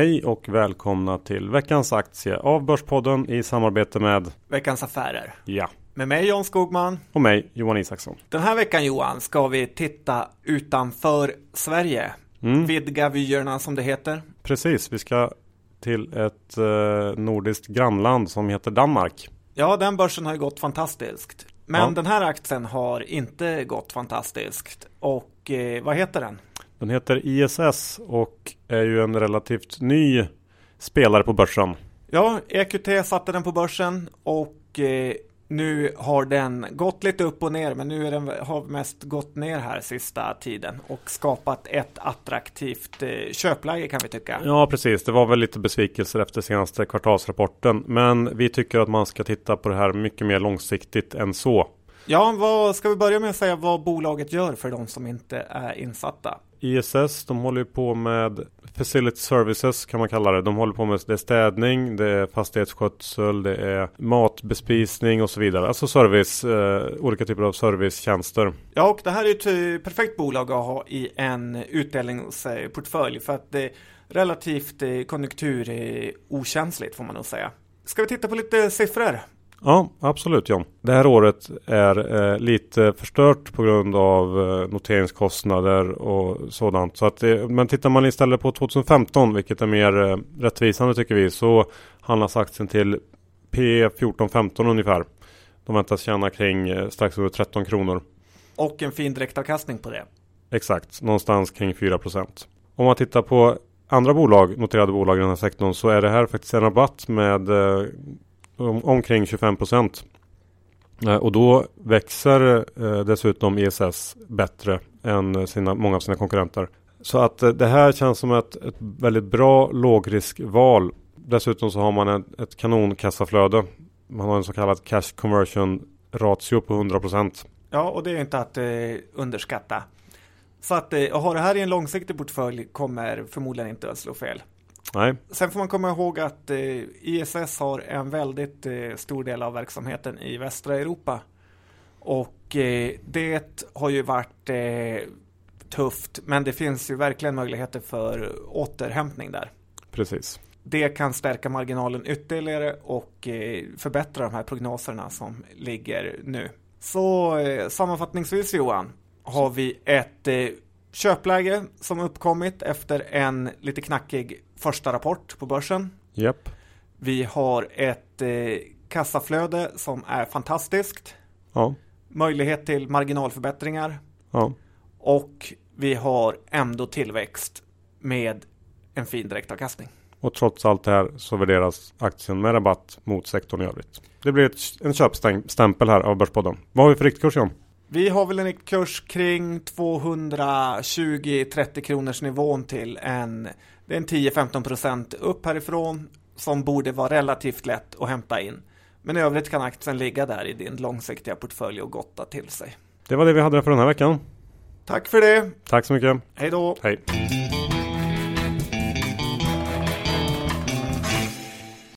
Hej och välkomna till veckans aktie av Börspodden i samarbete med Veckans Affärer. Ja, Med mig John Skogman. och mig Johan Isaksson. Den här veckan Johan ska vi titta utanför Sverige. Mm. Vidga vyerna som det heter. Precis, vi ska till ett eh, nordiskt grannland som heter Danmark. Ja, den börsen har ju gått fantastiskt. Men Ja. den här aktien har inte gått fantastiskt. Och eh, vad heter den? Den heter ISS och är ju en relativt ny spelare på börsen. Ja, EQT satte den på börsen och eh, nu har den gått lite upp och ner, men nu är den, har mest gått ner här sista tiden och skapat ett attraktivt eh, köpläge kan vi tycka. Ja, precis. Det var väl lite besvikelser efter senaste kvartalsrapporten. Men vi tycker att man ska titta på det här mycket mer långsiktigt än så. Ja, vad ska vi börja med att säga vad bolaget gör för de som inte är insatta? ISS, de håller på med Facility Services kan man kalla det. De håller på med det är städning, det är fastighetsskötsel, det är matbespisning och så vidare. Alltså service, eh, olika typer av servicetjänster. Ja, och det här är ett eh, perfekt bolag att ha i en utdelningsportfölj för att det är relativt eh, konjunkturokänsligt får man nog säga. Ska vi titta på lite siffror? Ja, absolut John. Det här året är eh, lite förstört på grund av eh, noteringskostnader och sådant. Så att det, men tittar man istället på 2015, vilket är mer eh, rättvisande tycker vi, så handlas aktien till P 14-15 ungefär. De väntas tjäna kring eh, strax över 13 kronor. Och en fin direktavkastning på det. Exakt, någonstans kring 4% Om man tittar på andra bolag, noterade bolag i den här sektorn, så är det här faktiskt en rabatt med eh, om, omkring 25 procent. Eh, och då växer eh, dessutom ISS bättre än sina, många av sina konkurrenter. Så att eh, det här känns som ett, ett väldigt bra lågriskval. Dessutom så har man ett, ett kanonkassaflöde. Man har en så kallad cash conversion ratio på 100 procent. Ja, och det är inte att eh, underskatta. Så att eh, att ha det här i en långsiktig portfölj kommer förmodligen inte att slå fel. Nej, Sen får man komma ihåg att eh, ISS har en väldigt eh, stor del av verksamheten i västra Europa. Och eh, det har ju varit tufft, men det finns ju verkligen möjligheter för återhämtning där. precis. Det kan stärka marginalen ytterligare och förbättra de här prognoserna som ligger nu. Så sammanfattningsvis Johan, har vi ett köpläge som uppkommit efter en lite knackig första rapport på börsen. Japp. Vi har ett eh, kassaflöde som är fantastiskt. Ja. Möjlighet till marginalförbättringar Ja. och vi har ändå tillväxt med en fin direktavkastning. Och trots allt det här så värderas aktien med rabatt mot sektorn i övrigt. Det blir ett, en köpstämpel här av Börspodden. Vad har vi för riktkurs John? Vi har väl en kurs kring 220-30 kronors nivån till en, det är en 10-15 procent upp härifrån som borde vara relativt lätt att hämta in. Men i övrigt kan aktien ligga där i din långsiktiga portfölj och gotta till sig. Det var det vi hade för den här veckan. Tack för det. Tack så mycket. Hej då. Hej.